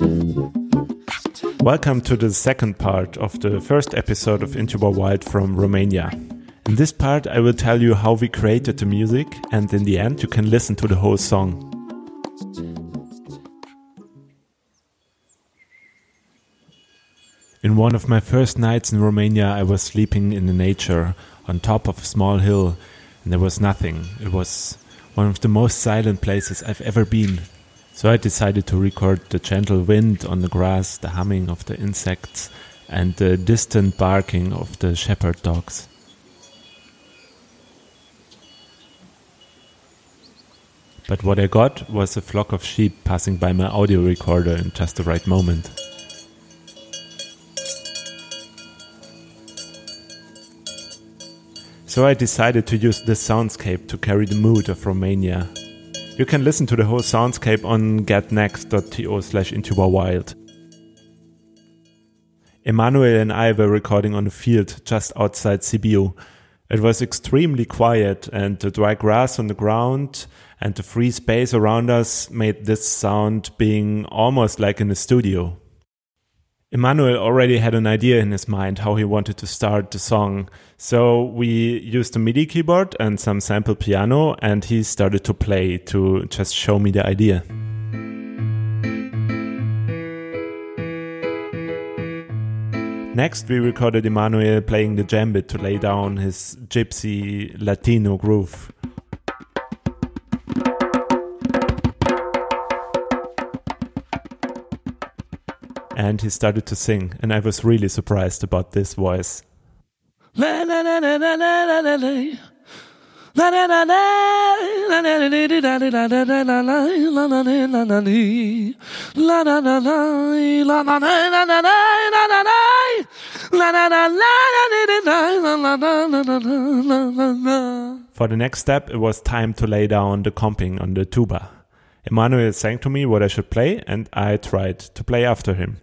Welcome to the second part of the first episode of In Tuba Wild from Romania. In this part, I will tell you how we created the music, and in the end, you can listen to the whole song. In one of my first nights in Romania, I was sleeping in the nature on top of a small hill, and there was nothing. It was one of the most silent places I've ever been. So I decided to record the gentle wind on the grass, the humming of the insects, and the distant barking of the shepherd dogs. But what I got was a flock of sheep passing by my audio recorder in just the right moment. So I decided to use this soundscape to carry the mood of Romania. You can listen to the whole soundscape on getnext.to slash intubawild. Emanuel and I were recording on a field just outside Sibiu. It was extremely quiet and the dry grass on the ground and the free space around us made this sound being almost like in a studio. Emanuel already had an idea in his mind how he wanted to start the song. So we used a MIDI keyboard and some sample piano, and he started to play to just show me the idea. Next, we recorded Emanuel playing the djembe to lay down his gypsy Latino groove. and he started to sing. And I was really surprised about this voice. For the next step, it was time to lay down the comping on the tuba. Emanuel sang to me what I should play, and I tried to play after him.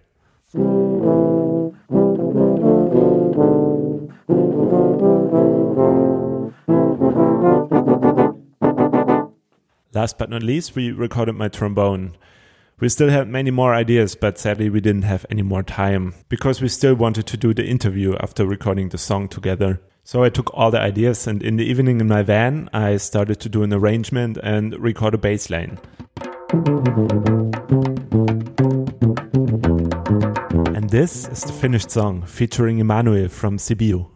Last but not least, we recorded my trombone. We still had many more ideas, but sadly we didn't have any more time because we still wanted to do the interview after recording the song together. So I took all the ideas and in the evening in my van, I started to do an arrangement and record a bass line. This is the finished song featuring Emanuel from Sibiu.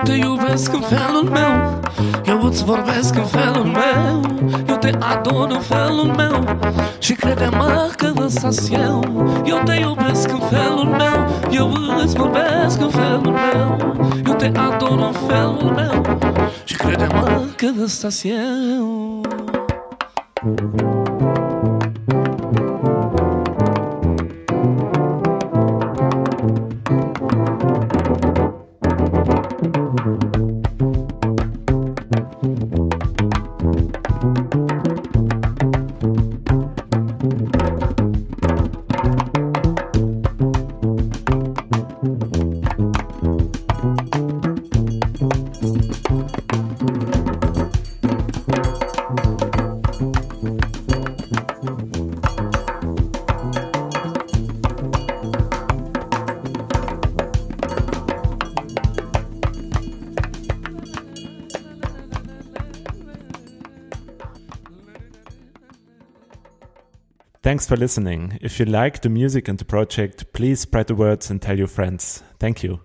Eu te iubesc în felul meu. Eu îți vorbesc în felul meu. Eu te ador în felul meu. Și crede-mă că lăsați eu. Eu te iubesc în felul meu. Eu îți vorbesc în felul meu. Eu te ador în felul meu. Și crede-mă că lăsați eu Thanks for listening. If you like the music and the project, please spread the words and tell your friends. Thank you.